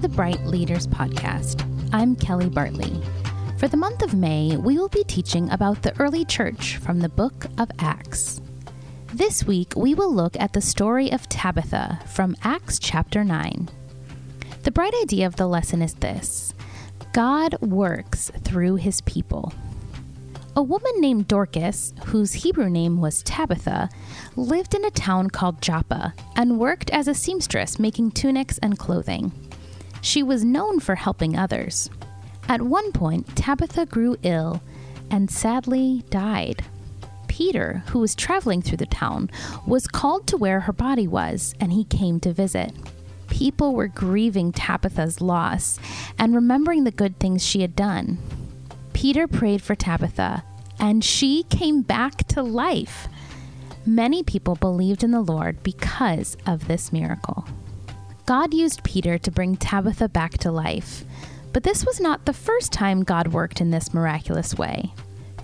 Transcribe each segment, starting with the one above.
the Brite Leaders Podcast. I'm Kelly Bartley. For the month of May, we will be teaching about the early church from the book of Acts. This week, we will look at the story of Tabitha from Acts chapter 9. The bright idea of the lesson is this God works through his people. A woman named Dorcas, whose Hebrew name was Tabitha, lived in a town called Joppa and worked as a seamstress making tunics and clothing. She was known for helping others. At one point, Tabitha grew ill and sadly died. Peter, who was traveling through the town, was called to where her body was, and he came to visit. People were grieving Tabitha's loss and remembering the good things she had done. Peter prayed for Tabitha, and she came back to life. Many people believed in the Lord because of this miracle. God used Peter to bring Tabitha back to life, but this was not the first time God worked in this miraculous way.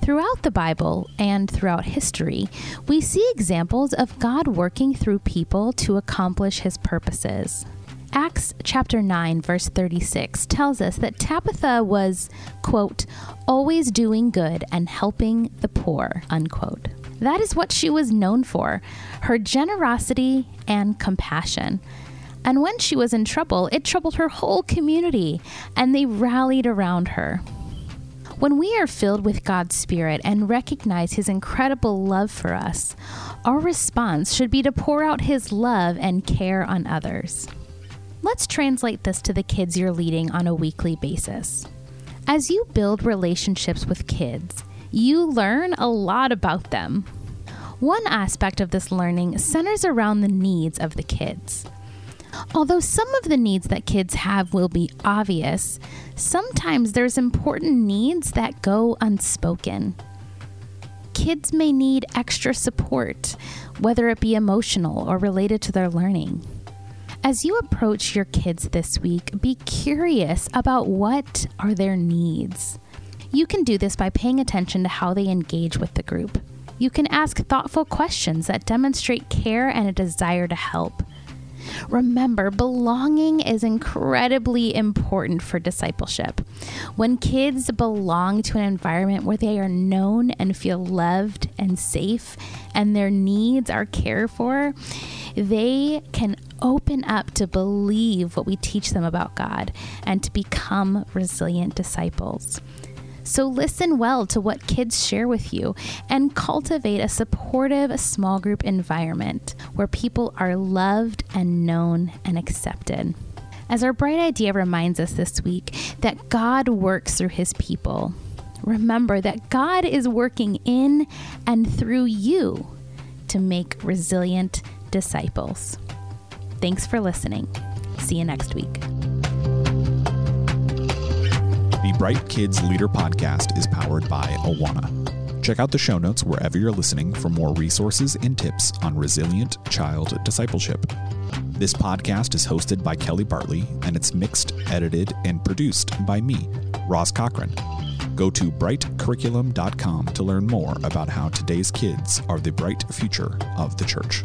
Throughout the Bible and throughout history, we see examples of God working through people to accomplish his purposes. Acts chapter 9 verse 36 tells us that Tabitha was, quote, always doing good and helping the poor, unquote. That is what she was known for, her generosity and compassion. And when she was in trouble, it troubled her whole community, and they rallied around her. When we are filled with God's Spirit and recognize His incredible love for us, our response should be to pour out His love and care on others. Let's translate this to the kids you're leading on a weekly basis. As you build relationships with kids, you learn a lot about them. One aspect of this learning centers around the needs of the kids. Although some of the needs that kids have will be obvious, sometimes there's important needs that go unspoken. Kids may need extra support, whether it be emotional or related to their learning. As you approach your kids this week, be curious about what are their needs. You can do this by paying attention to how they engage with the group. You can ask thoughtful questions that demonstrate care and a desire to help. Remember, belonging is incredibly important for discipleship. When kids belong to an environment where they are known and feel loved and safe, and their needs are cared for, they can open up to believe what we teach them about God and to become resilient disciples. So listen well to what kids share with you and cultivate a supportive small group environment where people are loved and known and accepted. As our bright idea reminds us this week that God works through his people, remember that God is working in and through you to make resilient disciples. Thanks for listening. See you next week. The Brite Kids Leader Podcast is powered by Awana. Check out the show notes wherever you're listening for more resources and tips on resilient child discipleship. This podcast is hosted by Kelly Bartley and it's mixed, edited, and produced by me, Ross Cochran. Go to britecurriculum.com to learn more about how today's kids are the bright future of the church.